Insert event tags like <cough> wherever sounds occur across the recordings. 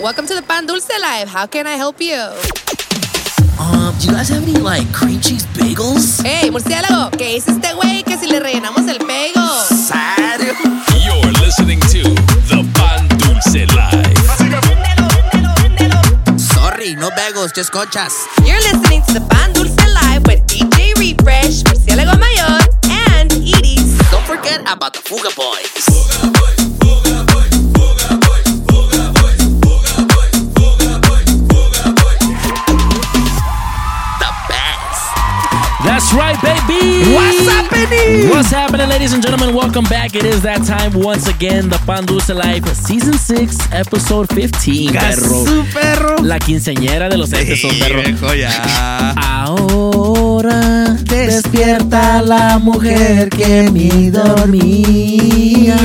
Welcome to the Pan Dulce Live. How can I help you? Um, do you guys have any like cream cheese bagels? Hey, murciélago, ¿qué dice este güey que si le rellenamos el pego? ¿Serio? You're listening to the Pan Dulce Live. Sorry, no bagels, just conchas. You're listening to the Pan Dulce Live with DJ Refresh, Murciélago Mayor, and Edie's. Don't forget about the Fuga Boys. The That's right, baby. What's happening? What's happening, ladies and gentlemen? Welcome back. It is that time once again. The Pan Dulce Life, Season 6, Episode 15, perro. Su perro. La quinceñera de los episodios, perro. viejo, ya. Ahora Despierta la mujer que me dormía.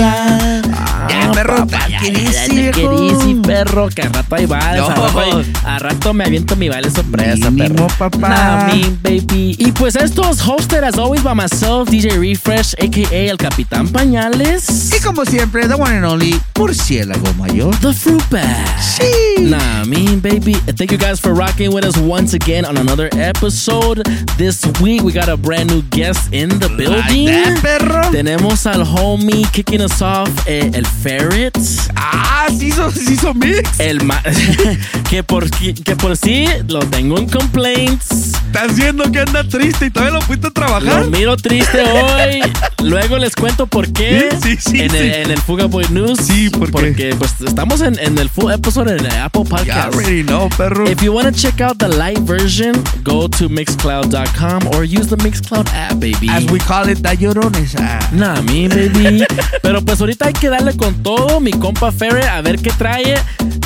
Ya, perro, papá, ya, ¿qué ya, dice, ya, ¿qué viejo? dice, perro? Que a rato hay vales, No. a, rato hay- a rato me aviento mi vale sorpresa, Mínimo, perro. papá. Nah, me, baby. Y pues esto es hosted as always by myself, DJ Refresh, a.k.a. El Capitán Pañales. Y como siempre, the one and only murciélago mayor. The Fruit Bag. Sí. Nah, me, baby. Thank you guys for rocking with us once again on another episode. This week we got a brand new guest in the building. that, perro. Tenemos al homie kicking us off, eh, el Ferret. Ah, sí hizo, sí hizo mix. El ma <laughs> que, por, que por sí lo tengo en complaints. Estás viendo que anda triste y todavía lo fuiste a trabajar. Lo miro triste hoy. Luego les cuento por qué. Sí, sí, sí, en, sí. El, en el Fuga Boy News. Sí, ¿por qué? Porque pues estamos en, en el full episode en el Apple Podcast. already know, perro. If you want to check out the live version, go to mixcloud.com or use the Mixcloud app, baby. As we call it, the llorones. Ah. Nah, me, baby. Pero pues ahorita hay que darle con todo, mi compa Ferre, a ver qué trae.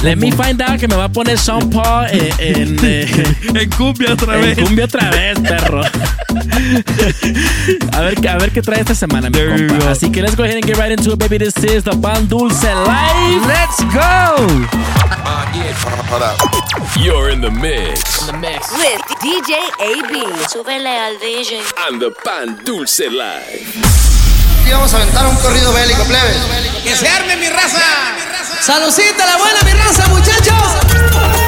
Let me find out que me va a poner Sean Paul eh, en, <laughs> eh, En cumbia otra en vez. cumbia otra vez, perro. <laughs> a, ver, a ver qué trae esta semana, mi There compa. Así que let's go ahead and get right into it, baby. This is the Pan Dulce Live. Let's go. You're in the mix With DJ AB. Súbele al DJ. on the Pan Dulce Live. Y vamos a aventar un corrido bélico, plebe. ¡Que se arme mi raza! ¡Salucita la buena, mi raza, muchachos!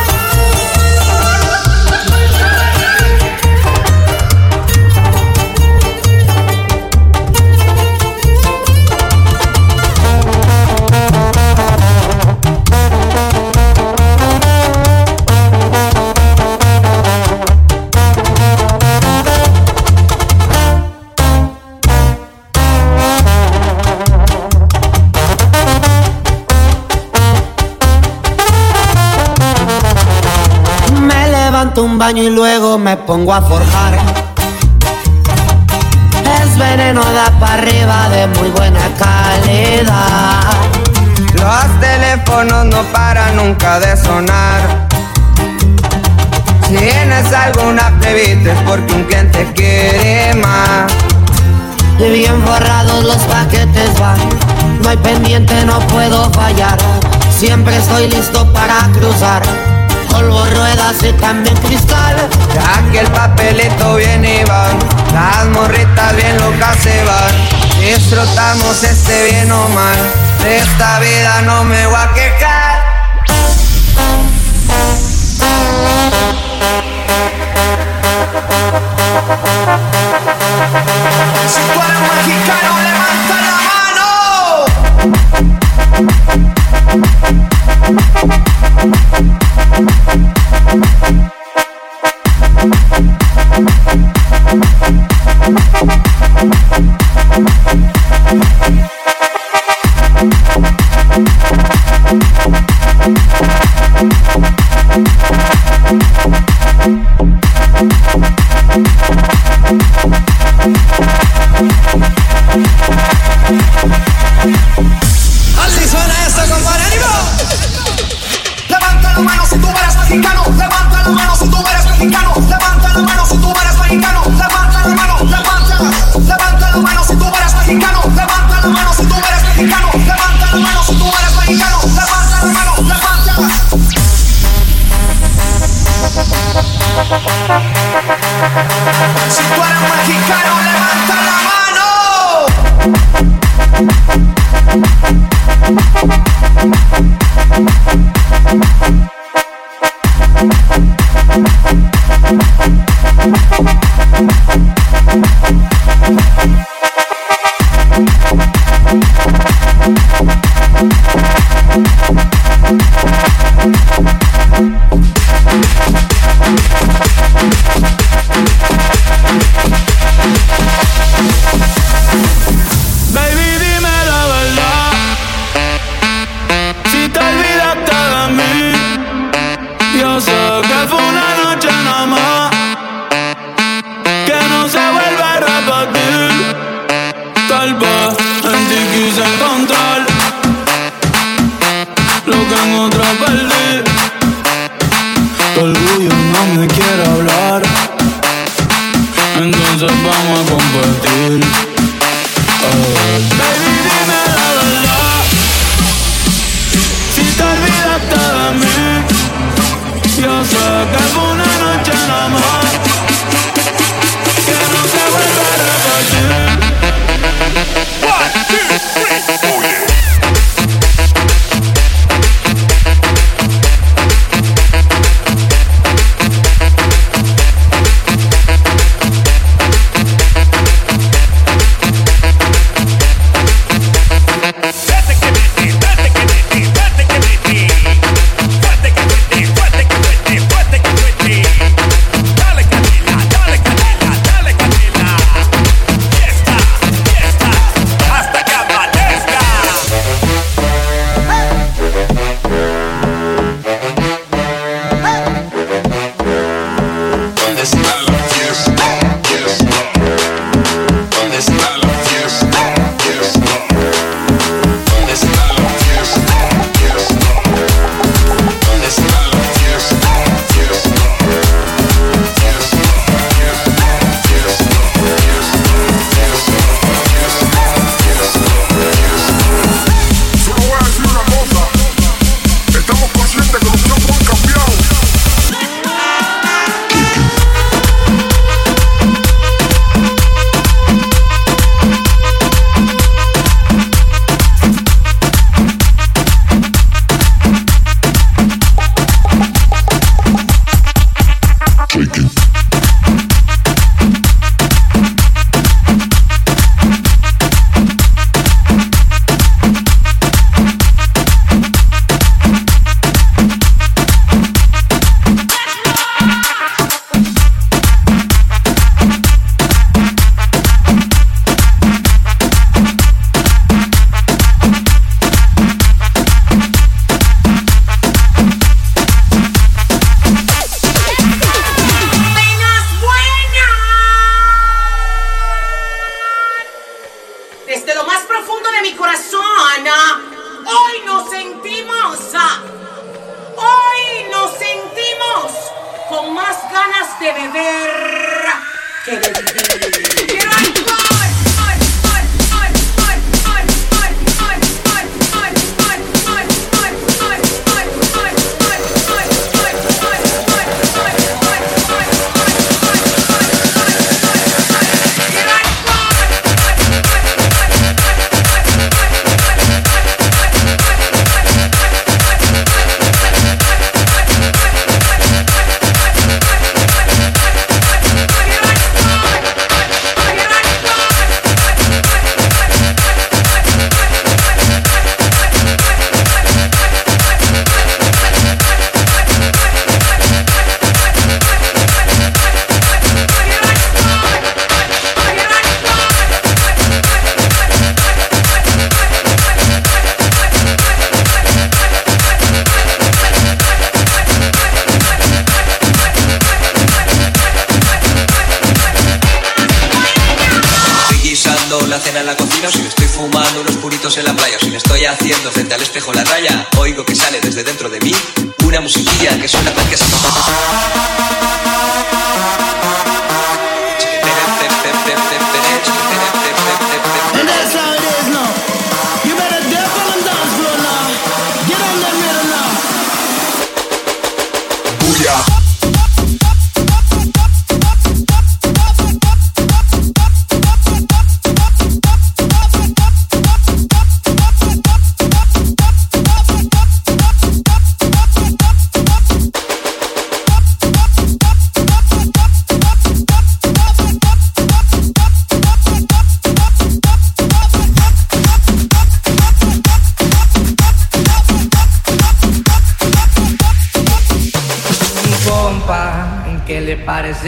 Y luego me pongo a forjar. Es veneno da para arriba de muy buena calidad. Los teléfonos no paran nunca de sonar. Si tienes alguna plebita es porque un cliente quiere más. Y bien forrados los paquetes van. No hay pendiente, no puedo fallar. Siempre estoy listo para cruzar. Polvo, ruedas y también cristal. Ya que el papelito viene y va, las morritas bien locas se van. Disfrutamos este bien o mal, de esta vida no me voy a quejar.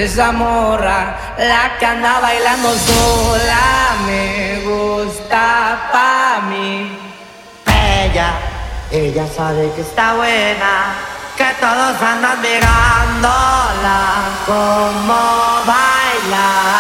esa morra, la que anda bailando sola, me gusta pa' mí. Ella, ella sabe que está buena, que todos andan mirándola, como baila.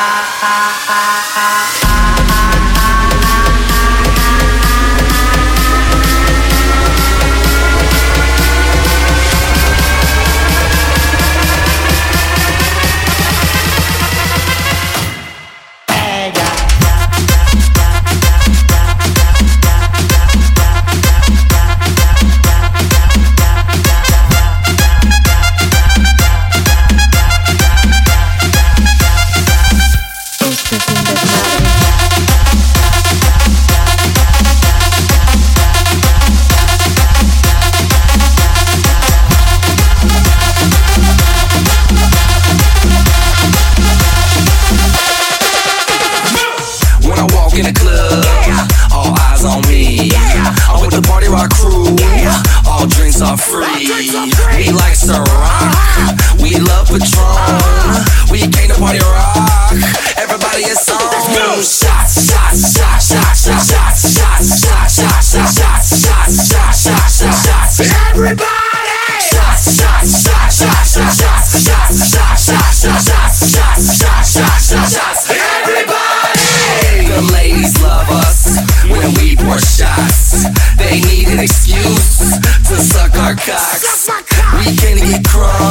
an excuse to suck our cocks. We can't get cross.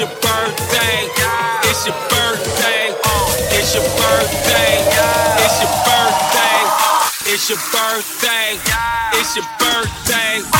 It's your birthday. It's your birthday. It's your birthday. It's your birthday. It's your birthday. It's your birthday.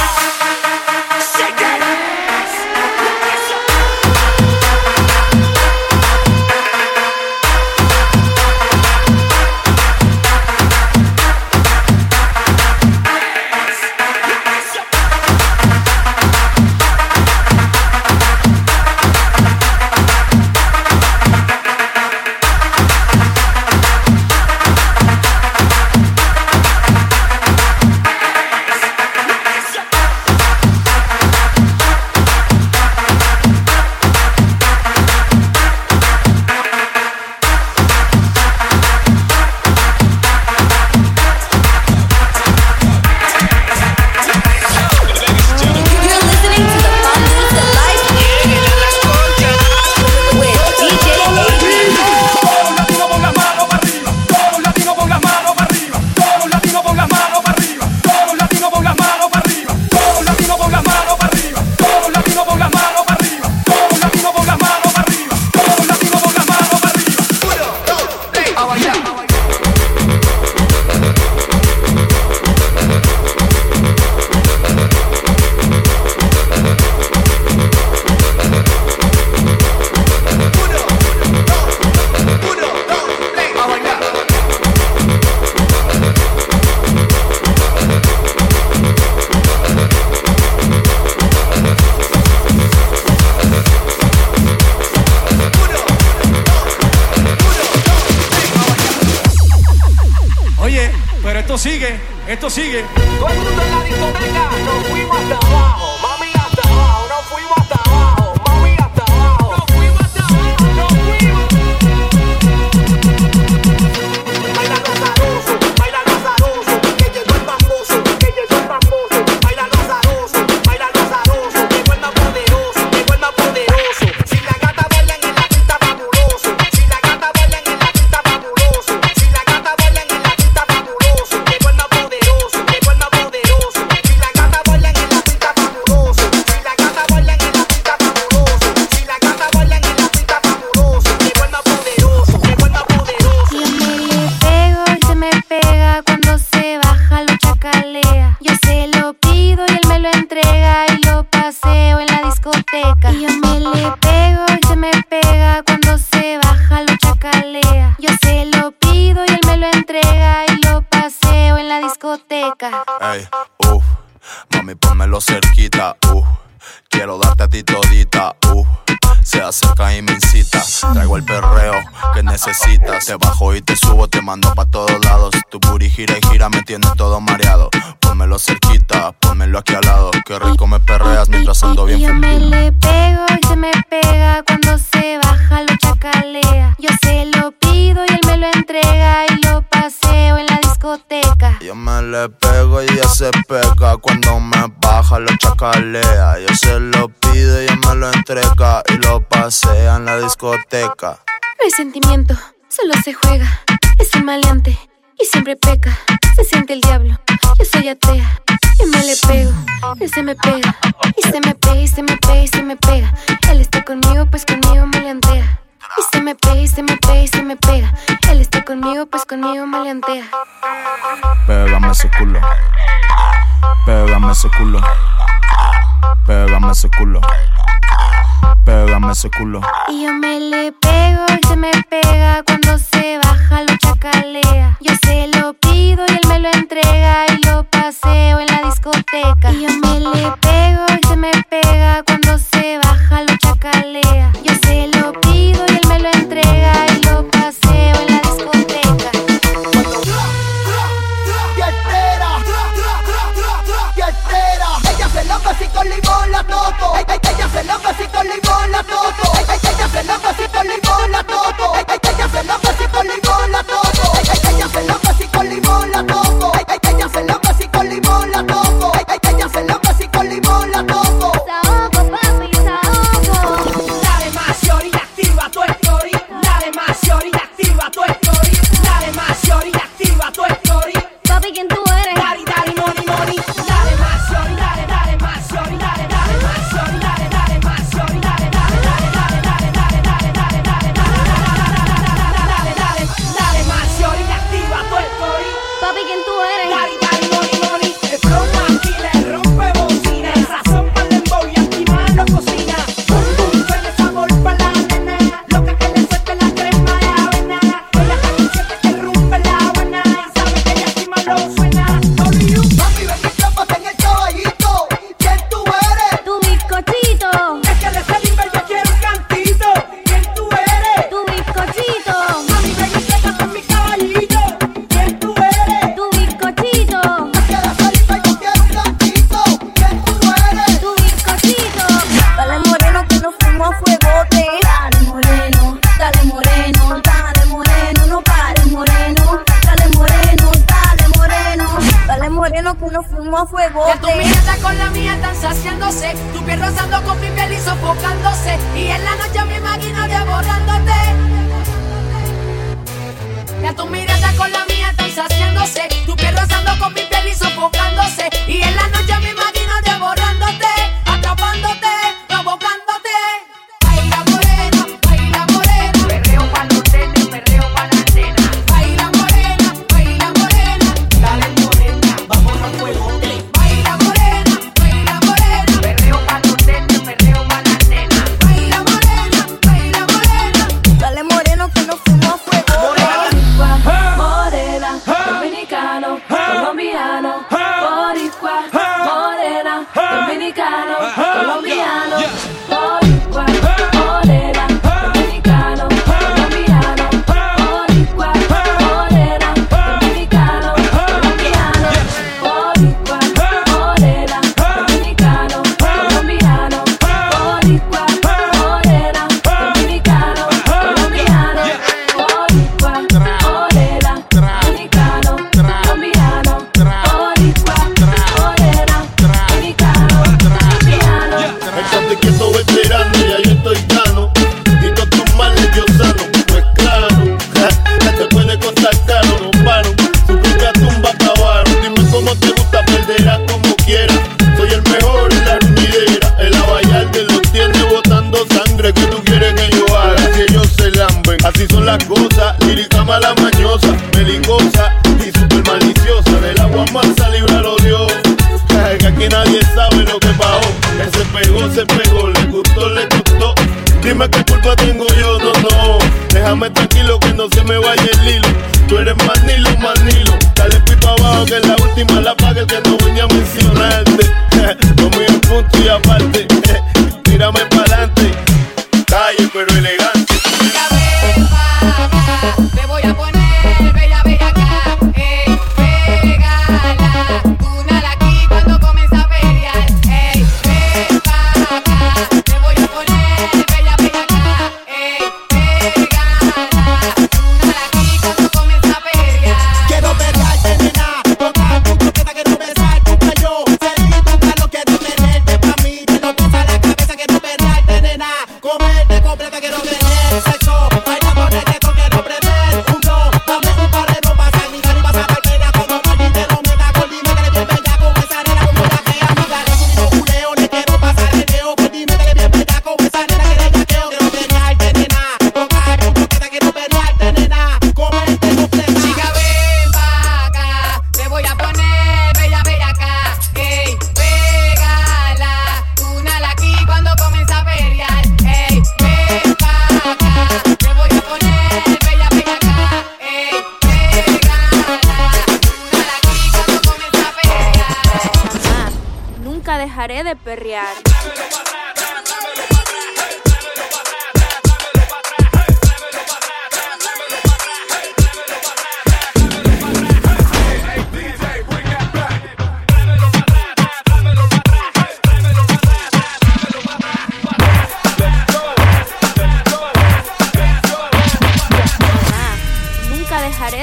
cita, saca y me incita. Traigo el perreo que necesitas. Te bajo y te subo, te mando pa' todos lados. Tu puri gira y gira, me tiene todo mareado. Pónmelo cerquita, pónmelo aquí al lado. Qué rico me perreas mientras ando bien. Yo me le pego y se me pega. Cuando se baja, lo chacalea. Yo se lo pido y él me lo entrega y lo paseo en yo me le pego y ella se pega. Cuando me baja lo chacalea. Yo se lo pido y ella me lo entrega. Y lo pasea en la discoteca. No sentimiento, solo se juega. Es un maleante y siempre peca. Se siente el diablo, yo soy atea. Yo me le pego, él se me pega. Y se me pega, y se me pega, y se me pega. Él está conmigo, pues conmigo maleantea. Y se me pega, y se me pega, y se me pega. Él está conmigo, pues conmigo me leantea. Pégame ese culo. Pégame ese culo. Pégame ese culo. Pégame ese culo. Y yo me le pego y se me pega. Cuando se baja lo chacalea. Yo se lo pido y él me lo entrega. Y lo paseo en la discoteca. Y yo me le pego y se me pega. con limón la toto. Ella se loca si con limón la toto. Ella se loca si con limón.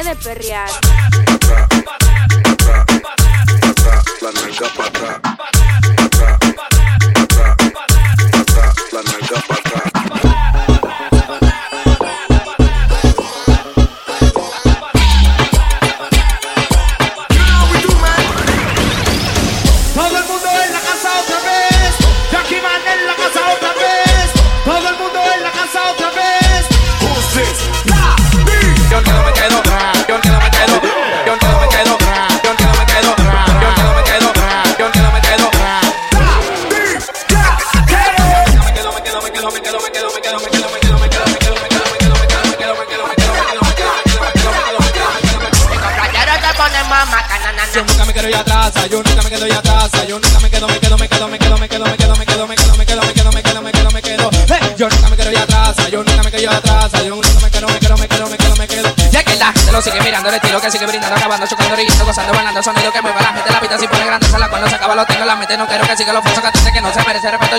de perrear.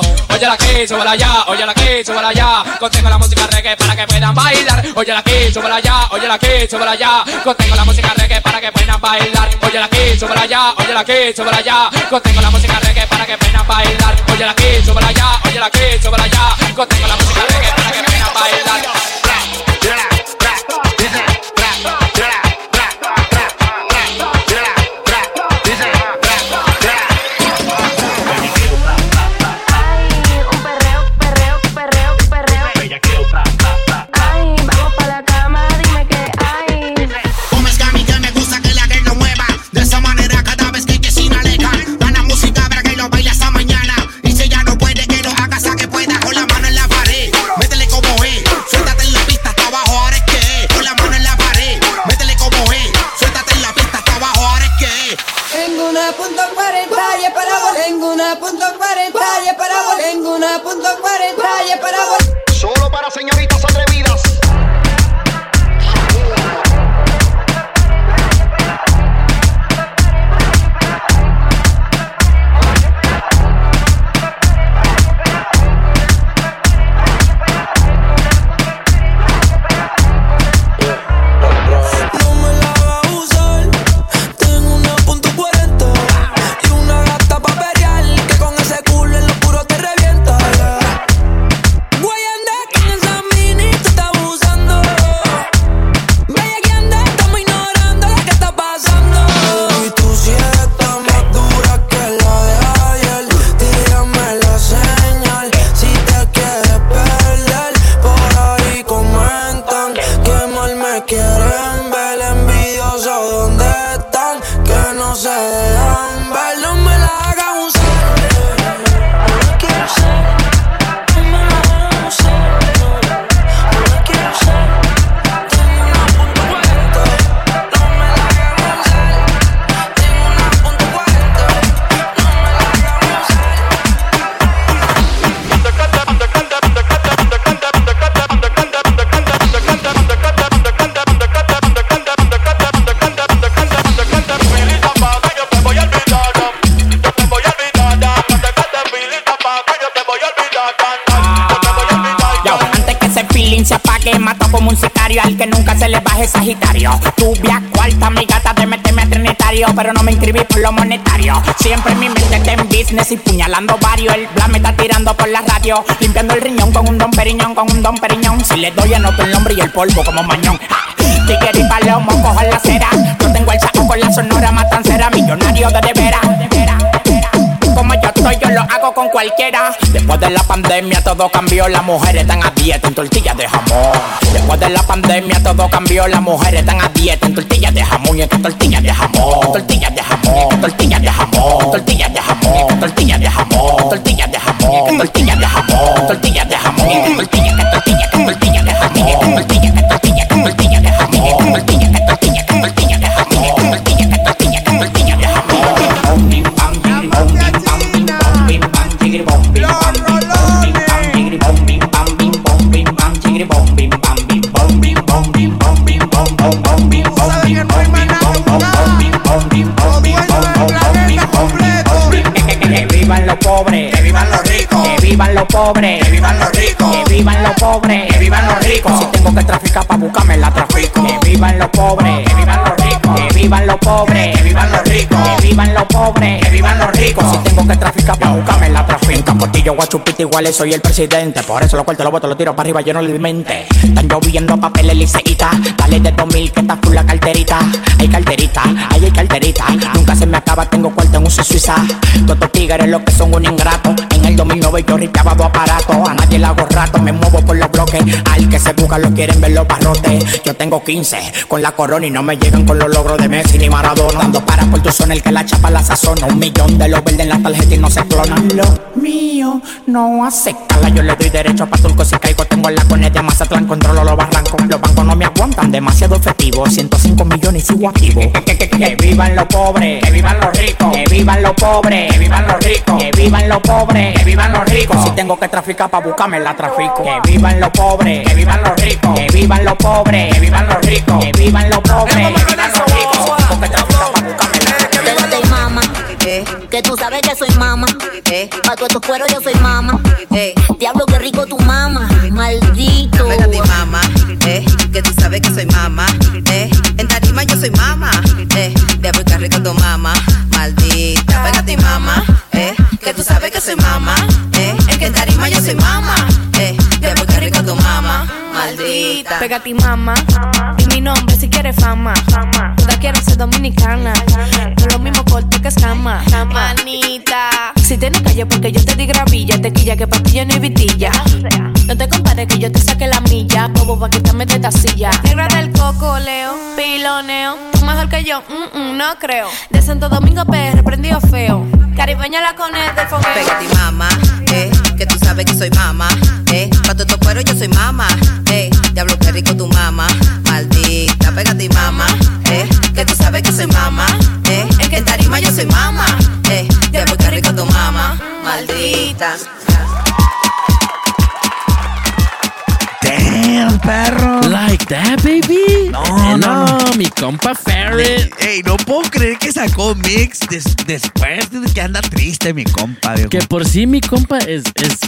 Oye la aquí, súbala allá, oye la aquí, súbala allá. Contengo la música reggae para que puedan bailar. Oye la aquí, súbala allá, oye la aquí, súbala allá. Contengo la música reggae para que puedan bailar. Oye la aquí, súbala allá, oye la aquí, súbala allá. Contengo la música reggae para que puedan bailar. Oye la aquí, súbala allá, oye la aquí, súbala allá. Contengo la música reggae para que puedan bailar. para Solo para señoritas atrevidas. Doy anoto el nombre y el polvo como mañón. ¡Ja! Tigre y palomo, cojo la cera. Yo tengo el saco con la sonora matancera, millonario de de veras. Como yo estoy, yo lo hago con cualquiera. Después de la pandemia todo cambió, las mujeres están a dieta en tortillas de jamón. Después de la pandemia todo cambió, las mujeres están a dieta en tortillas de jamón y en tortillas de jamón. Tortillas de jamón, tortillas de jamón, tortillas de jamón, tortillas de jamón, tortillas de jamón, tortillas de jamón, tortillas de jamón, capao. En Capotillo, Guachupita, iguales soy el presidente. Por eso lo corto, lo boto, lo tiro para arriba, yo no le mente. Están lloviendo papeles liceíta. Dale de 2000 que está full la carterita. Hay carterita, ahí hay carterita. Nunca se me acaba, tengo cuarto en uso Suiza. Todos tigres lo que son un ingrato. En el 2009 yo ripiaba dos aparatos. A nadie le hago rato, me muevo por los bloques. Al que se busca lo quieren ver los barrotes. Yo tengo 15 con la corona y no me llegan con los logros de Messi ni Maradona. Dando para por tu zona el que la chapa la sazona. Un millón de los verdes en la tarjeta y no se clonan. Lo mío no acepta Yo le doy derecho a turco si caigo. Tengo la cone de Mazatlán, controlo los barrancos. Los bancos no me aguantan, demasiado efectivo. 105 millones y sigo activo. Que, que, que, que vivan los pobres, que vivan los ricos, que vivan los pobres, que vivan los ricos, que vivan los pobres, que vivan los ricos. Si tengo que traficar para buscarme la trafico. Que vivan los pobres, que vivan los ricos, que vivan los pobres, que vivan los ricos, que vivan los pobres, que vivan los ricos. Si tengo que traficar para buscarme la trafico. Eh, que tú sabes que soy mama, eh, pa' todos estos cueros yo soy mama, eh, diablo que rico tu mama, maldito. Pégate mama, eh, que tú sabes que soy mama, eh, en tarima yo soy mama, eh, diablo que rico tu mama, maldita. Pégate mama, eh, que tú sabes que soy mama, eh, en tarima yo soy mama, maldita. Pégate y mama, di mi nombre si quieres fama. Toda quiero ser dominicana, no lo mismo corto que escama. Manita, si tienes calle porque yo te di gravilla, tequilla que pastilla no hay vitilla. No te compares que yo te saque la milla, bobo pa' quitarme de esta silla. Negra del coco, Leo, piloneo. Tú mejor que yo, mm, mm, no creo. De Santo Domingo PR, prendido feo. Caribeña la cones del fogueo. Pégate mama, eh, que tú sabes que soy mama, eh, pa' estos cueros yo soy mama, eh, diablo que rico tu mama, maldita. Pégate mama, eh, que tú sabes que soy mama, eh, en tarima yo soy mama, eh, diablo que rico tu mama, maldita. Damn, perro. Like that, baby. No, no, no. mi compa Ferret. Ey, no puedo creer que sacó mix des- después de que anda triste, mi compa, viejo. Que por sí mi compa es, es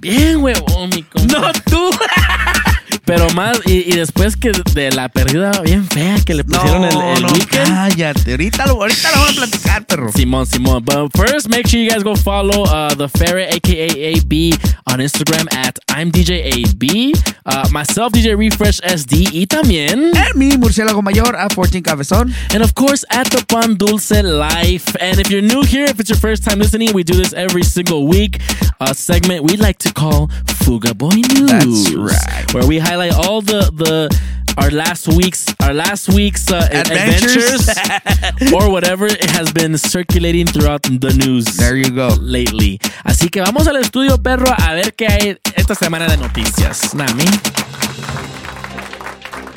bien huevón, mi compa. No, tú. <laughs> Pero más, y, y después que de la pérdida bien fea que le pusieron el, el no, weekend. cállate. Ahorita lo, ahorita lo vamos a platicar, perro. Simón, Simón. But first, make sure you guys go follow uh, the Ferret, aka AB, on Instagram at I'm DJ AB. Uh, myself, DJ Refresh SD. Y también. And me, Murciélago Mayor, a 14 Cabezón. And of course, at the Pan Dulce Life. And if you're new here, if it's your first time listening, we do this every single week. A segment we like to call Fuga Boy News. That's right. Where we highlight all the the our last week's our last week's uh, Adventures. adventures <laughs> or whatever it has been circulating throughout the news. There you go. Lately. Así que vamos al estudio, perro, a ver qué hay esta semana de noticias. Nami.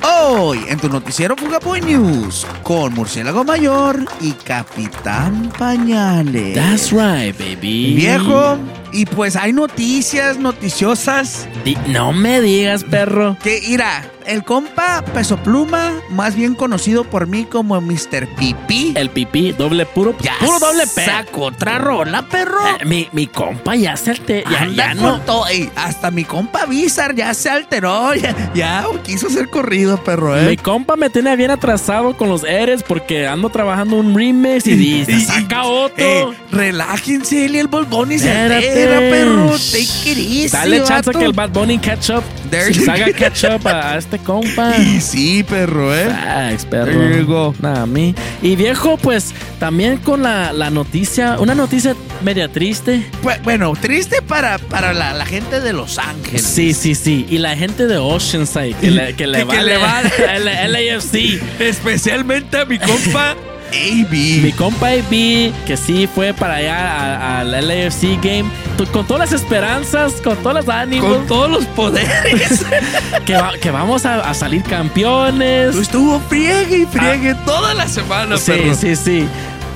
Hoy en tu noticiero Fugaboy News con Murciélago Mayor y Capitán Pañales. That's right, baby. Viejo, Y pues hay noticias noticiosas. Di- no me digas, perro. Que, mira, el compa Peso Pluma, más bien conocido por mí como Mr. Pipí. El pipí, doble puro, Ya puro doble P. sacó otra rola, perro. Eh, mi, mi compa ya se alte- ya, ya no. Ey, hasta mi compa Bizar ya se alteró. Ya, ya quiso ser corrido, perro, Mi eh. compa me tiene bien atrasado con los Eres porque ando trabajando un remix y dice, saca otro. Eh, relájense, el Bolbón y se altera, perro. Take it easy, Dale chance vato. que el Bad Bunny catch up. There you haga catch up a, a este compa. Y sí, perro, eh. Facts, perro. There you go. Nah, a mí. Y viejo, pues también con la, la noticia, una noticia media triste. Bu- Bueno, triste para, para la, la gente de Los Ángeles. Sí, sí, sí. Y la gente de Oceanside, que le, que le Que- que vale le vale. LAFC. <laughs> Especialmente a mi compa AB. Mi compa AB, que sí fue para allá al LAFC game, con todas las esperanzas, con todos los ánimos. Con todos los poderes. <laughs> que, va- que vamos a, a salir campeones. Estuvo friegue y friegue toda la semana, Sí, perro. sí, sí.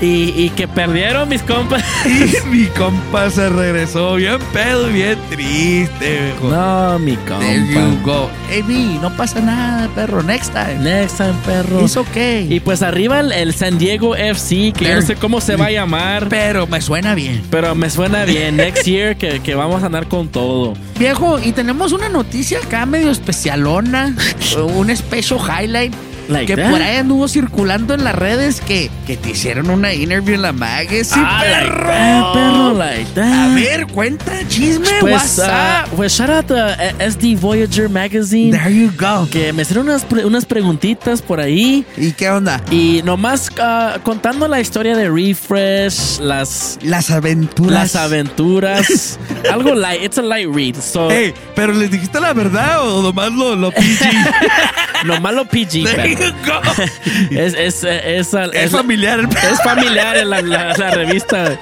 Y, y que perdieron mis compas. <laughs> Y mi compa se regresó bien pedo y bien triste, viejo. No, mi There you compa. go. AB, no pasa nada, perro. Next time. Next time, perro. It's okay. Y pues arriba el, el San Diego FC, que yo no sé cómo se va a llamar. Pero me suena bien. Pero me suena bien. Next year que, que vamos a andar con todo. Viejo, y tenemos una noticia acá medio especialona. <laughs> un special highlight. Like que that? por ahí anduvo circulando en las redes que, que te hicieron una interview en la magazine, Ah, perro. like that. A ver, cuenta, chisme, Pues, WhatsApp. ah, pues shout out a SD Voyager Magazine. There you go. Que me hicieron unas, pre- unas preguntitas por ahí. ¿Y qué onda? Y nomás ah, contando la historia de Refresh, las, Las aventuras. las aventuras. <laughs> algo light, it's a light read. So, Ey, pero les dijiste la verdad o nomás lo, lo PG. <laughs> nomás lo PG. Pero-. <laughs> <laughs> es, es, es, es, familiar Es familiar en la, la- la revista.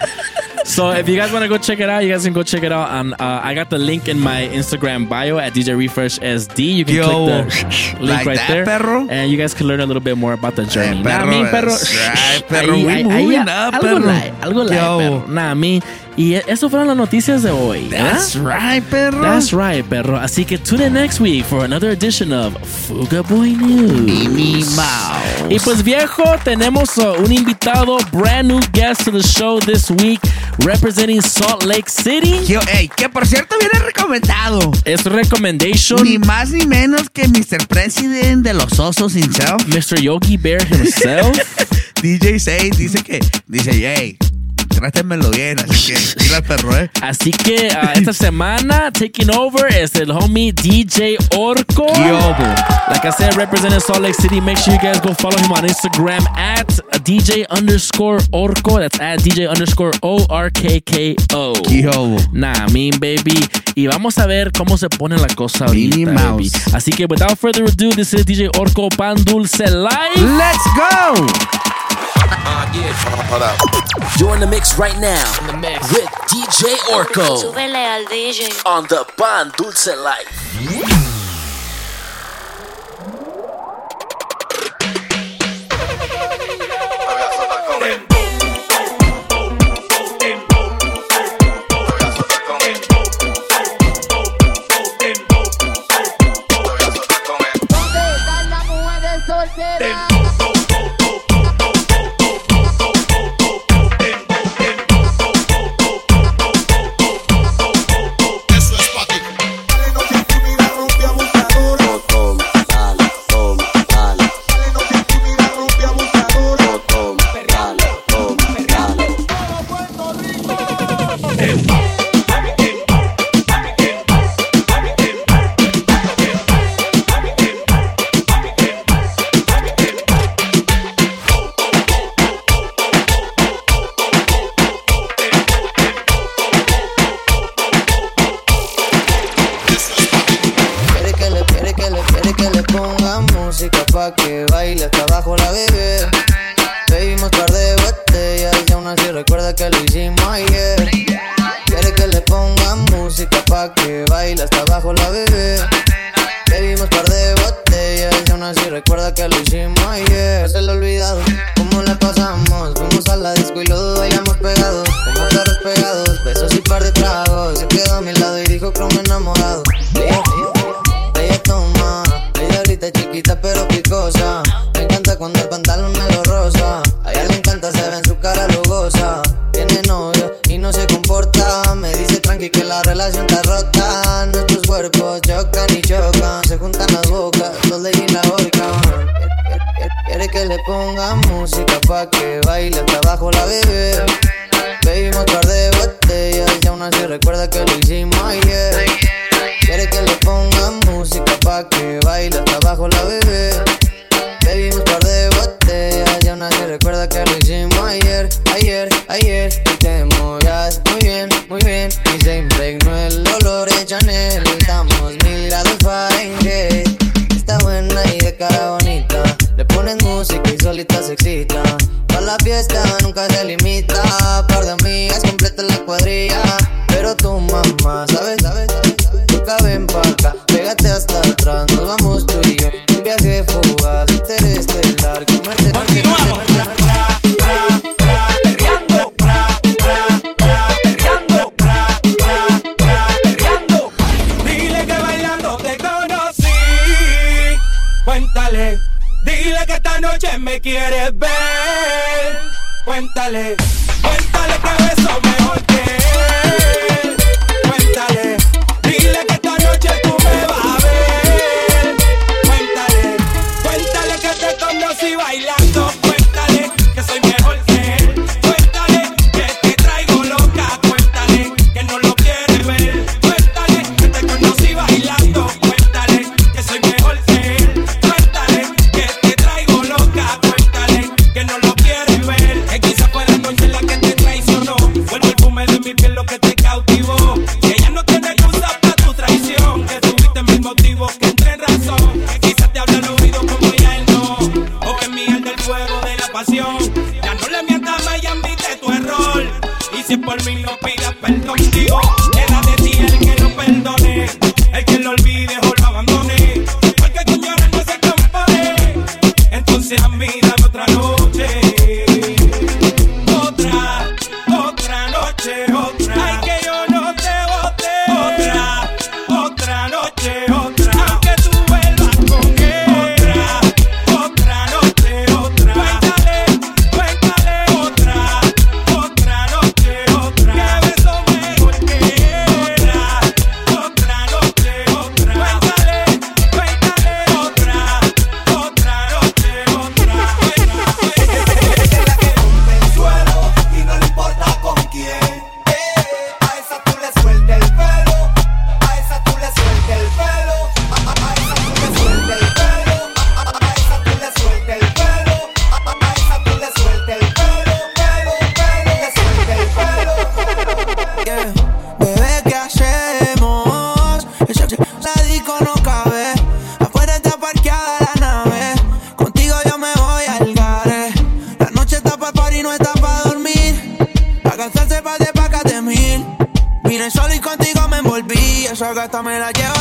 So if you guys want to go check it out, you guys can go check it out. On uh, I got the link in my Instagram bio at DJ Refresh SD. You can Yo, click the <laughs> link like right that, there, perro. and you guys can learn a little bit more about the journey. Eh, Nah, perro, I mean, perro. that's right, perro. Ahí- We ahí- moving ahí- up, algo perro. light, algo Yo. perro. Nah, mí. Y e- eso fueron las noticias de hoy. ¿verdad? That's right, perro. That's right, perro. Así que tune in next week for another edition of Fuga Boy News. Minnie Mouse. Y pues viejo, tenemos uh, un invitado, brand new guest to the show this week, representing Salt Lake City. Yo, ey, que por cierto viene recomendado. Es recommendation. Ni más ni menos que Mr. President de los osos himself. Mr. Yogi Bear himself. <laughs> DJ 6 dice que, dice, hey, bien, así que, mira el perro, eh. <laughs> Así que uh, esta semana, taking over es el homie DJ Orco. Like I said, representing Salt Lake City. Make sure you guys go follow him on Instagram at DJ underscore Orco. That's at DJ underscore O R K K O. Yo. Nah, mean baby. Y vamos a ver cómo se pone la cosa ahorita, baby. Así que without further ado, this is DJ Orco Pan Dulce Live. Let's go. You're in the mix right now mix. with DJ Orco Súbele al DJ. on the Pan Dulce Life. Gata me la llevo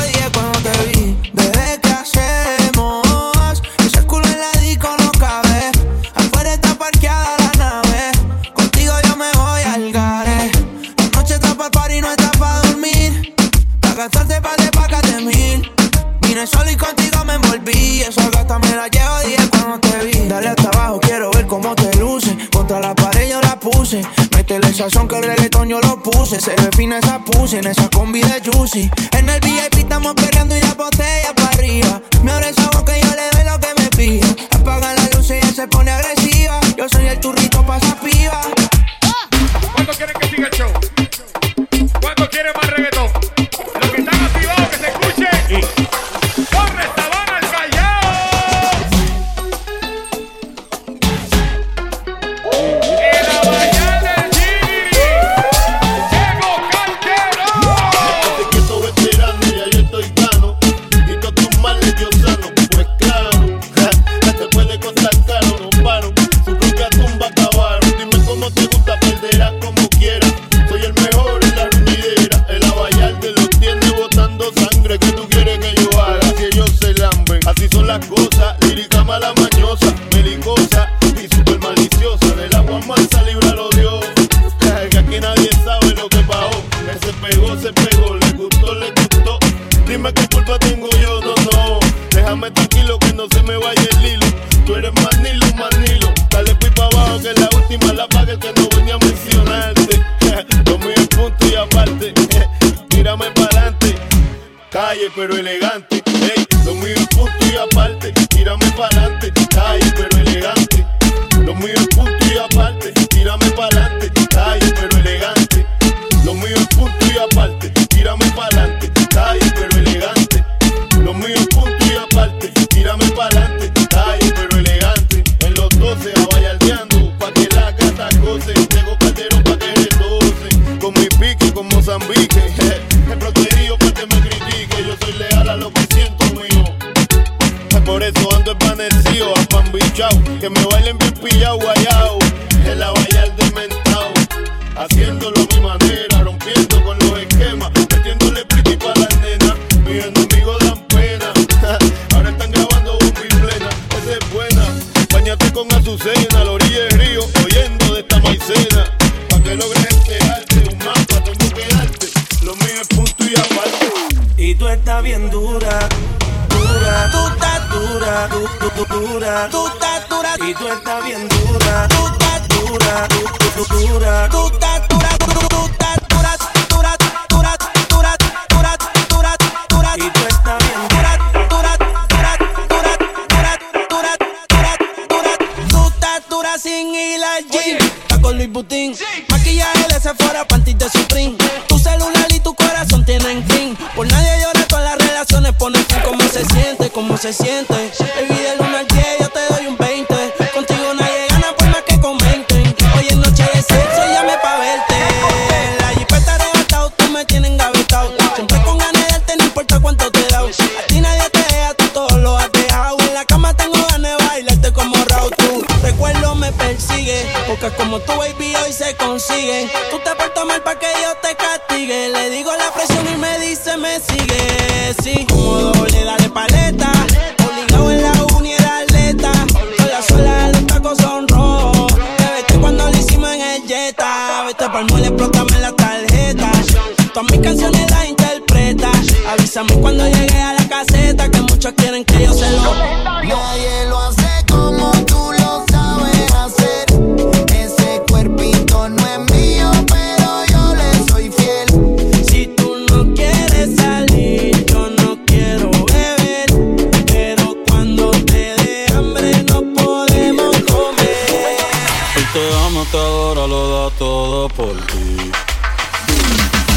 por ti.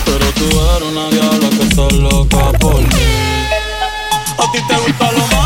Pero tú eres una diabla que está loca por mí. A ti te gusta lo más.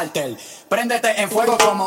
Starter. Préndete en fuego como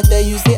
that they used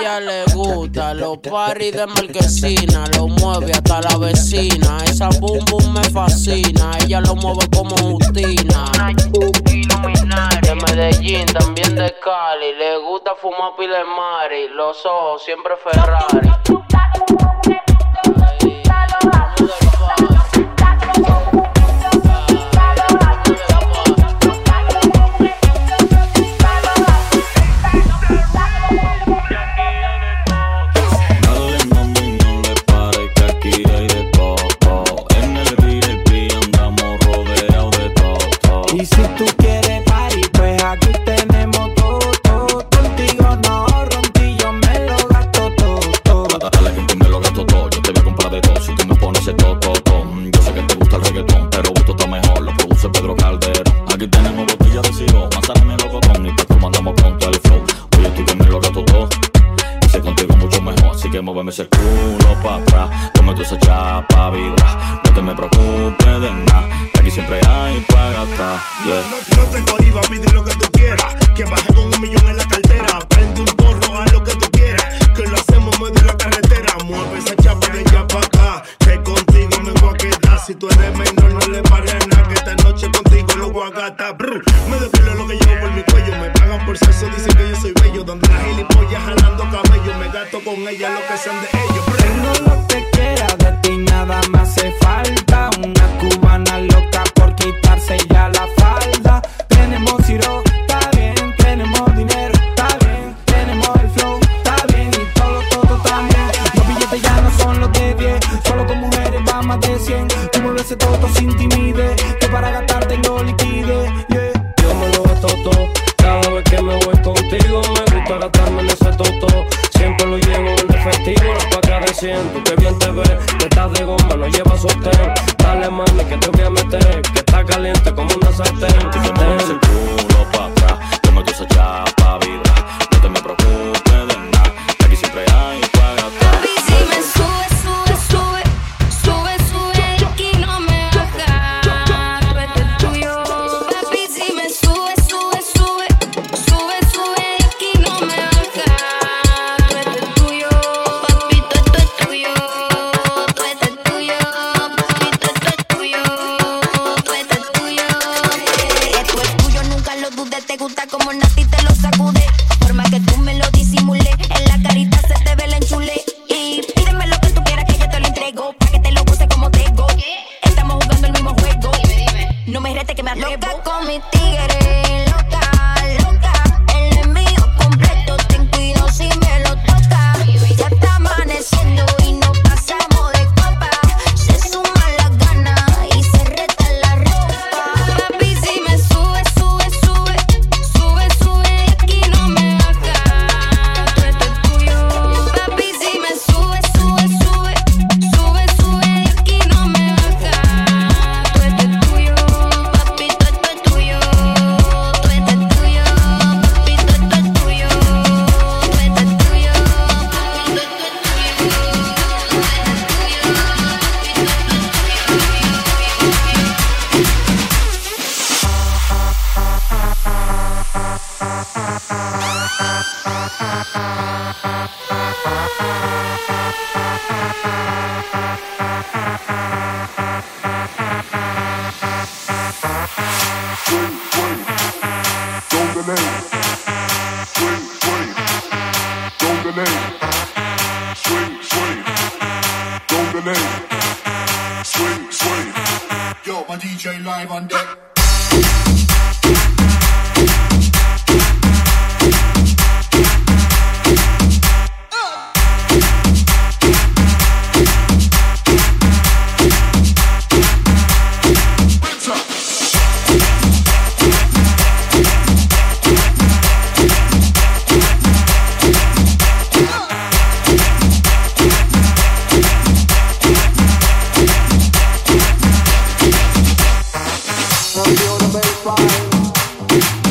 Ella le gusta los paris de marquesina, lo mueve hasta la vecina. Esa boom boom me fascina, ella lo mueve como Justina. De Medellín, también de Cali, le gusta fumar pile mari, los ojos siempre Ferrari. Turn you the bass line.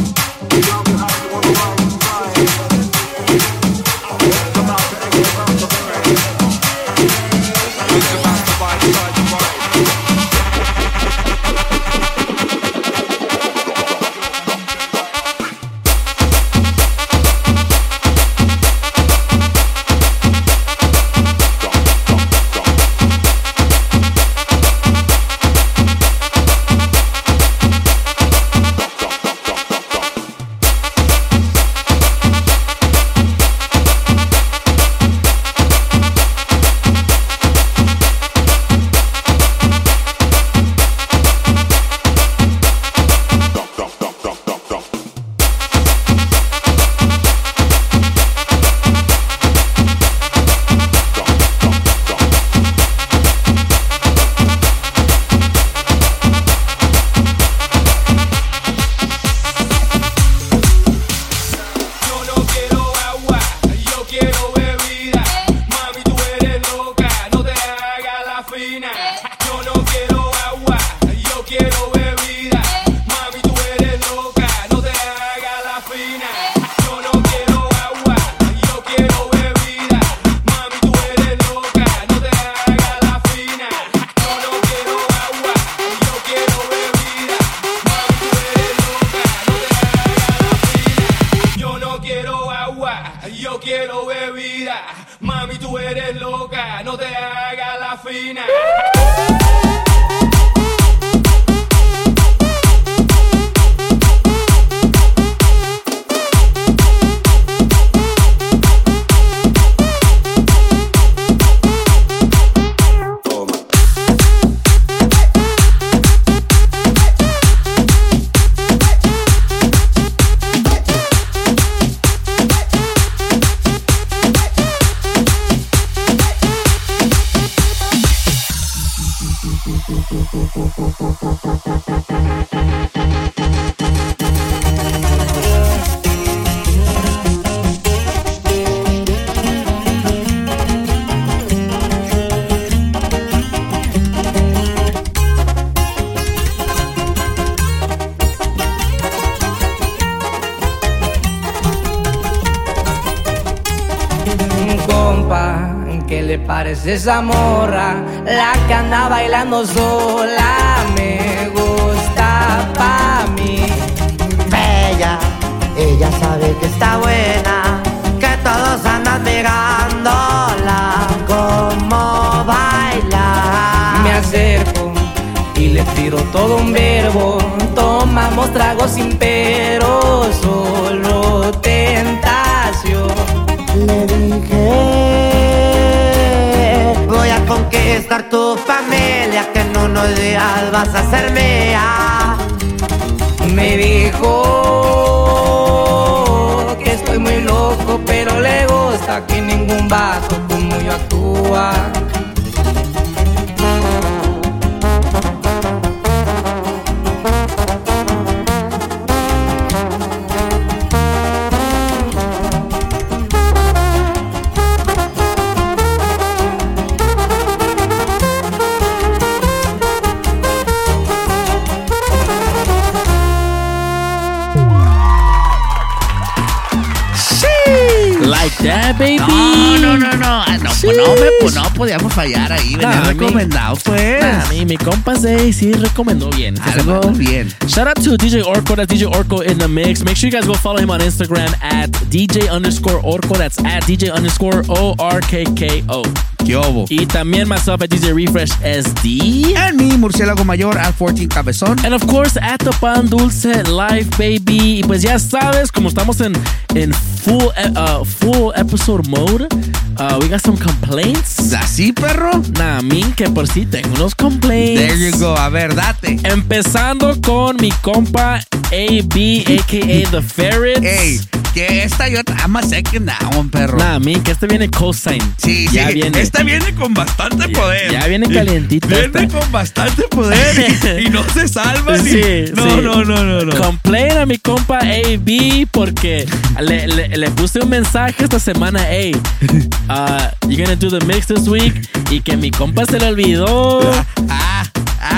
parece esa morra, la que anda bailando sola. Me gusta pa' mí. Bella, ella sabe que está buena, que todos andan mirándola. Como baila. Me acerco y le tiro todo un verbo. Tomamos tragos sin pero, solo te tu familia que en unos días vas a ser mía. Me dijo que estoy muy loco, pero le gusta que ningún vaso como yo actúa. Baby. No, no, no, no. Ah, no, pues no, me, pues no podíamos fallar ahí. Venía Nah, recomendado, pues. Nah, mi, mi compa Zay sí recomendó bien. Algo semana. bien. Shout out to DJ Orco. That's DJ Orco in the mix. Make sure you guys go follow him on Instagram at DJ underscore Orco. That's at DJ underscore O R K K O. Y también myself at DJ Refresh SD. En mi murciélago mayor at 14 Cabezón. And of course, at the Pan Dulce Live, baby. Y pues ya sabes, como estamos en, en full, eh, uh, full episode mode, uh, we got some complaints. ¿Así, perro? Nah, min, que por sí tengo unos complaints. There you go. A ver, date. Empezando con mi compa AB, a.k.a. The Ferret. Ey, que esta yo I'm a second down, perro. Nah, min, que este viene cosign. Sí, ya sí. viene. Esta viene con bastante poder. ya viene calientita Viene esta. con bastante poder y, <laughs> y no se salva ni. Sí, no, sí. no, no, no, no. Complain a mi compa AB porque le, le, le puse un mensaje esta semana, hey, uh, you're gonna do the mix this week y que mi compa se le olvidó. Ah,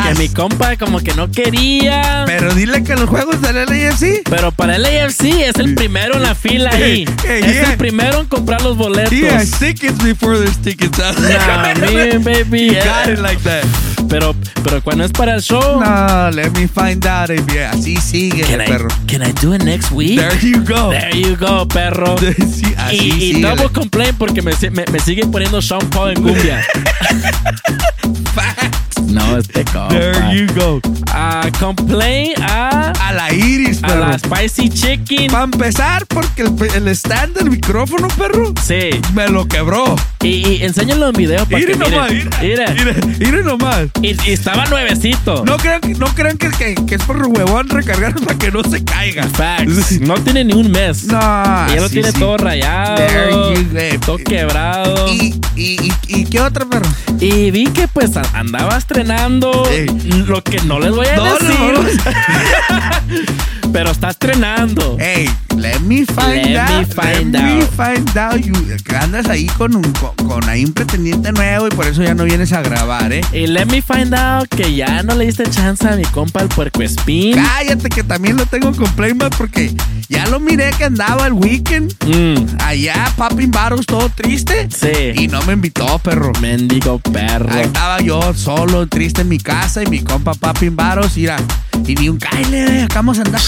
Que mi compa como que no quería. Pero dile que los juegos del LAFC. Pero para el AFC es el primero en la fila ahí. Hey, es yeah. el primero en comprar los boletos. Has tickets before there's tickets out. Nah, <laughs> man, baby. You got it like that. Pero, pero cuando es para el show. No, let me find out if yeah, así sigue, Can I, perro. can I do it next week? There you go. There you go, perro. <laughs> Sí, así y, y double complain porque me, me, me siguen poniendo Sean Paul en cumbia. <laughs> no, este compa. There you go. Ah, complain a, A la iris, a perro. la spicy chicken. Para empezar, porque el, el stand del micrófono, perro, Sí. me lo quebró. Y, y enséñalo en video para que nomás, miren. mire, Mira. mire nomás. Y, y estaba nuevecito. No crean, que- no crean que, que, que es por huevón recargar para que no se caiga. Facts. No tiene ni un mes. No, Y ya lo sí, tiene sí. todo rayado. There you go. Todo quebrado. ¿Y, y, y, y qué otra, perro? Y vi que pues a- andaba Ey. lo que no les voy a No, no, decir. no. <laughs> Pero está estrenando. Hey, let me find Let out. me find let me out. find out. You, que andas ahí con, un, con, con ahí un pretendiente nuevo y por eso ya no vienes a grabar, ¿eh? Y let me find out que ya no le diste chance a mi compa el puerco espín. Cállate que también lo tengo con Playmat porque ya lo miré que andaba el weekend Mm, allá, Popping Battles, todo triste. sí. Y no me invitó, perro. Mendigo perro. Ahí estaba yo solo, triste en mi casa y mi compa Popping Battles, mira. Y ni un Kyle, acá vamos a andar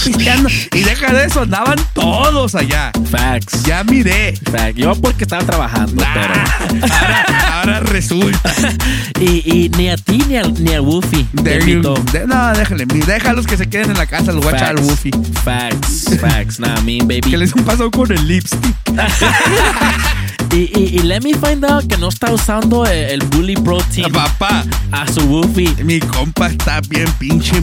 Y deja de eso, andaban todos allá. Facts. Ya miré. Fact. Yo porque estaba trabajando, Ahora, ahora resulta. <laughs> Y, y ni a ti ni al, ni al Woofy. no, déjale, déjalos que se queden en la casa, los voy a echar al Facts. Woofy. Facts. Facts. Nah, me, baby. Que les han pasado con el lipstick. <laughs> Y, y, y let me find out que no está usando el, el Bully Protein Papá, a su Woofy. mi compa está bien pinche.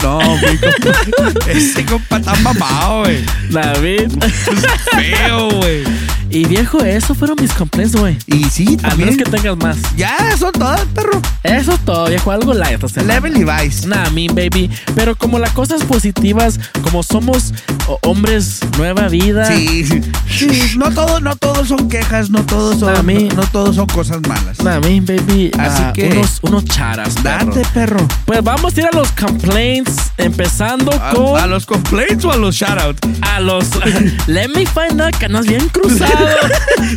No, mi compa. <laughs> Ese compa está mamado, güey. David. <laughs> Feo, güey. Y viejo, eso fueron mis complaints, güey. Y sí, A menos también. que tengas más. Ya, son todas, perro. Eso es todo, viejo. Algo light esta semana. Level Levi's. Nah, mean baby. Pero como las cosas positivas, como somos o- hombres nueva vida. Sí, sí. Sí, no todos, no todos son quejas, no todos son, mí- no, no todos son cosas malas. Nah, mean baby. Así que- Unos, unos charas, perro. Date, perro. Pues vamos a ir a los complaints. Empezando A, con. a los complaints o a los shoutouts. a los. <laughs> Let me find out que andas bien cruzado.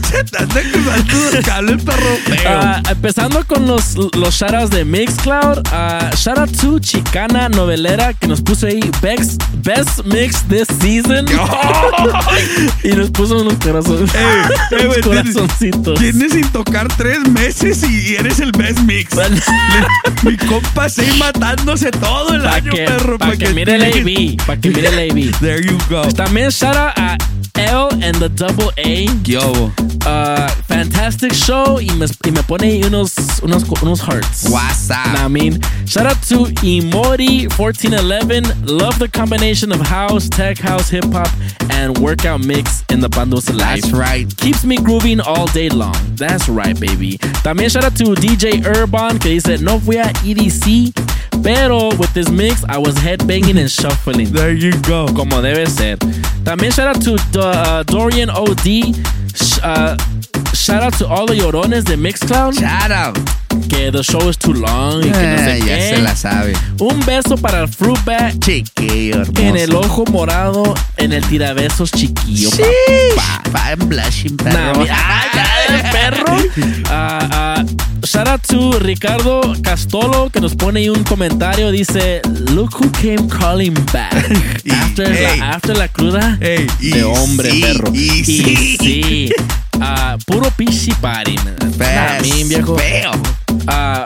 Se te perro. Ah, empezando con los, los shoutouts de Mixcloud. Uh, shout out to Chicana Novelera que nos puso ahí best, best mix this season. <laughs> <laughs> y nos puso unos corazones. Ey, ey, <laughs> unos güey, tienes- corazoncitos. Tienes sin tocar tres meses y eres el best mix. Le- mi compa se matándose todo el Para año, que, perro. pa' que mire el AB. Para que mire el AB. There you go. También shout out a L and the double A. Yo. Uh, fantastic show y me, y me pone ahí unos, unos, unos hearts. WhatsApp. I mean, shout out to Imori1411. Love the combination of house, tech house, hip hop, and workout mix in the bundles life. That's right. Keeps me grooving all day long. That's right, baby. También shout out to DJ Urban que dice, no fui a EDC, pero with this mix I was headbanging and shuffling. There you go. Como debe ser. También shout out to uh, Dorian OD. Uh, shout out to all the llorones de Mixcloud. Shout out. Que the show is too long. Y que no sé Eh, ya qué. se la sabe. Un beso para el Fruit Bat. Chiquillo, hermoso. En el ojo morado, en el tirabesos chiquillo. Sí. I'm blushing, Nah, perro. mi- ah, ya, el perro. Ah, ah, shout out to Ricardo Castolo que nos pone ahí un comentario. Dice: Look who came calling back. <laughs> after, la, after la cruda Hey, y de hombre, sí, perro. y sí. sí. <laughs> Ah, puro pichi party, man. Nah,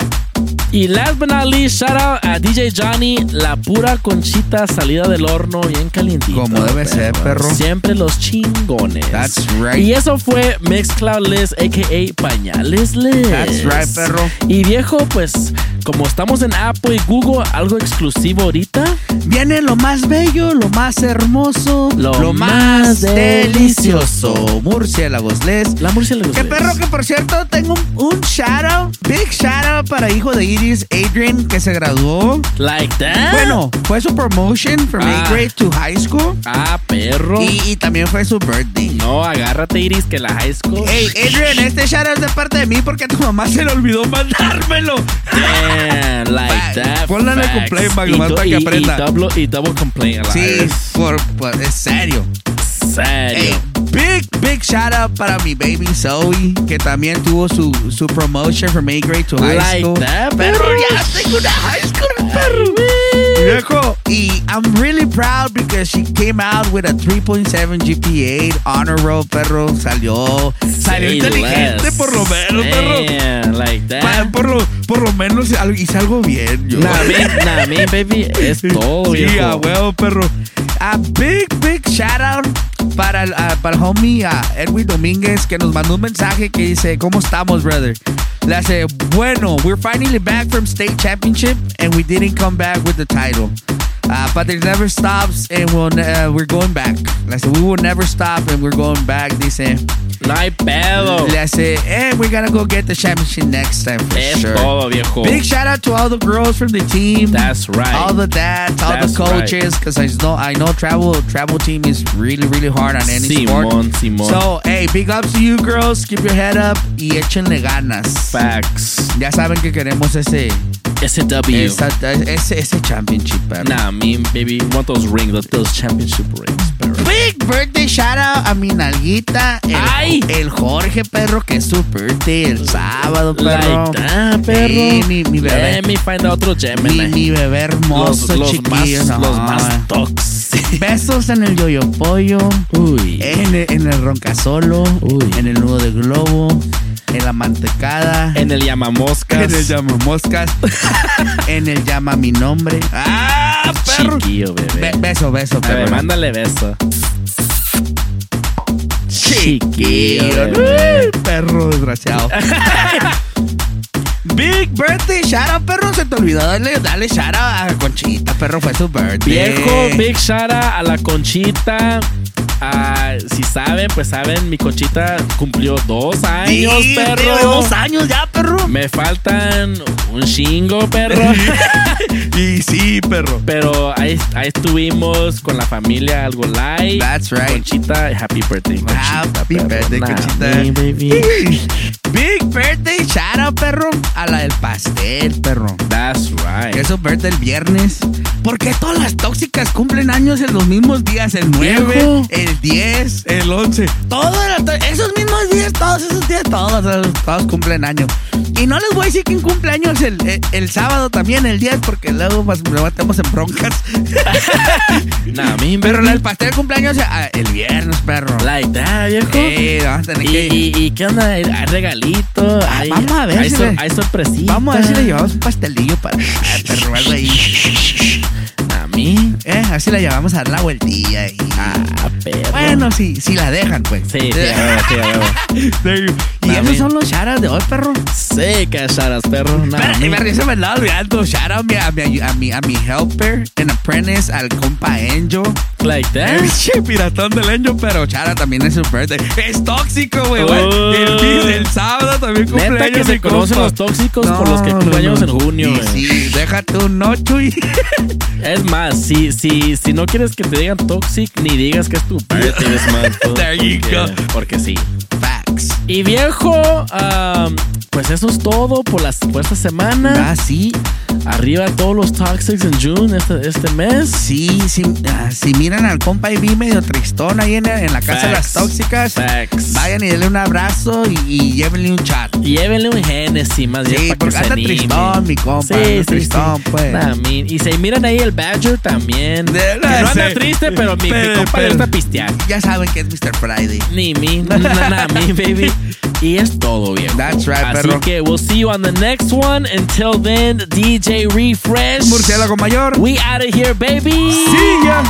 y last but not least, shout out a DJ Johnny, la pura conchita salida del horno bien calientita. Como debe ser, perro. Siempre los chingones. That's right. Y eso fue Mixcloud Liz, a.k.a. Pañales Liz. That's right, perro. Y viejo, pues, como estamos en Apple y Google, algo exclusivo ahorita. Viene lo más bello, lo más hermoso, Lo más más delicioso. Murciélagos, Les. La murciélagos Que Les. perro, que por cierto, tengo un, un shout out, big shout out para hijo de Iris, Adrian, que se graduó. Like that. Bueno, fue su promotion from Ah. 8th grade to high school. Ah, perro. Y, y también fue su birthday. No, agárrate, Iris, que la high school. Hey, Adrian, este shout out es de parte de mí porque a tu mamá se le olvidó mandármelo. Damn, like that. Ponla en el complaint, do- para que aprenda. Y double, y double complaint. a la Sí, por, por- es serio. Serio. Hey, big, big shout out para mi baby Zoe, que también tuvo su, su promotion from 8th grade to high Like school. that, perro, ya tengo una high school, perro. Viejo, y I'm really proud because she came out with a 3.7 GPA, honor roll, perro, salió, salió Say inteligente less. por lo menos, perro. Like that. Por lo, por lo menos hice algo bien. Yo. Nah, me, nah, me, baby, es <laughs> todo, Sí, viejo. a huevo, perro. A big, big shout out para el, ah, para el homie ah, Edwin Domínguez que nos mandó un mensaje que dice, ¿cómo estamos, brother? Le hace, bueno, we're finally back from state championship and we didn't come back with the title. Uh, but it never stops and we'll, ne- uh, we're going back. Le hace, we will never stop and we're going back. Dice, No hay pedo. le hace, and we're gonna go get the championship next time for Es sure. todo, viejo. Big shout out to all the girls from the team. That's right. All the dads, all That's the coaches, because I know I know travel travel team is really really hard on any sport. Simón, Simón. So hey, big ups to you girls. Keep your head up y échenle ganas. Facts. Ya saben que queremos ese Ese W. esa- ese ese championship. perro. Nah, me, baby, want those rings, those, those championship rings, perro. Big birthday shout out a mi nalguita, el, Ay. el Jorge perro que es su birthday el sábado perro. Like that, perro. Sí, mi, mi bebé. Let me find otro Mi, Gemini. mi bebé hermoso, los, los chiquillo. más, no, los más tox. Besos en el yoyo pollo, Uy. en el, en el roncasolo, Uy. en el nudo de globo, en la mantecada, En el llamamoscas. en el llama moscas, <laughs> en el llama mi nombre. ¡Ah, perro! Chiquillo, bebé. Be- beso, beso, A ver, perro. mándale beso. Chiquillo, perro desgraciado. <laughs> Big birthday, shout out, perro. Se te olvidó darle, darle shout out a Conchita, perro. Fue su birthday. Viejo, big shout out a la Conchita. Ah, si saben, pues saben, mi Conchita cumplió dos años, Sí, perro. dos años ya, perro. Me faltan un chingo, perro. <laughs> y sí, perro. Pero ahí, ahí estuvimos con la familia algo light. That's right. Conchita, happy birthday, Conchita. Happy perro. birthday, Nah, Conchita. baby. <laughs> Big birthday, shout out, perro. A la del pastel, perro. That's right. Que es su birthday el viernes. ¿Por qué todas las tóxicas cumplen años en los mismos días? El 9, Viejo. El 10, el 11. Todos esos mismos días, todos esos días, todos, todos, cumplen años. Y no les voy a decir quién cumple años el, el, el sábado también, el 10, porque luego pues, nos metemos en broncas. <laughs> Nah, me, Pero del pastel de cumpleaños ah, el viernes, perro. Like that, viejo. Eh, vamos a tener ¿Y, que... y, y qué onda? ¿Hay regalito? Ah, Hay- vamos a ver Hay, si sor- le- hay sorpresita. Vamos a ver si le llevamos un pastelillo para ah, perro algo ahí. Mí. Eh, a ver si le llevamos a dar la vueltilla ahí. Ah, perro. Bueno, sí, sí la dejan, pues. Sí, sí, sí, a huevo. <laughs> Y esos son los shoutouts de hoy, perro. Sí, que sharas, perro. Y me risa, me andaba olvidando. Shout out a mi, a mi, a mi, helper en Apprentice, al compa Angel. Like that. El piratón del Angel, pero Chara también es su birthday. Es tóxico, güey. Oh. El, el sábado también Neta cumpleaños que se conocen los tóxicos por No, los que no, cumplen años no. en junio, Y güey. sí, déjate un ocho y... Es más, si, si, si no quieres que te digan toxic, ni digas que es tu. <laughs> There you go. Porque sí. Facts. Y viejo, um, pues eso es todo por, las, por esta semana. Ah, sí. Arriba todos los toxics en June este, este mes. Sí, sí, ah, si miran al compa y vi medio tristón ahí en, en la casa de las Facts. tóxicas, Facts. vayan y denle un abrazo y, y llévenle un chat. Llévenle un Genesis más bien Sí, para que porque se anda anime. tristón, mi compa. Sí, sí, tristón, sí. pues. Nah, y se miran ahí el Badger también. De- que no anda triste, pero mi, mi Pero- compa le pero- gusta pistear. Ya saben que es Mr. Friday. Ni mi, na, na, mi, <laughs> baby. Y es todo, viejo. That's right, Así perro. que we'll see you on the next one. Until then, DJ Refresh. Murciélago mayor. We out of here, baby. See ya.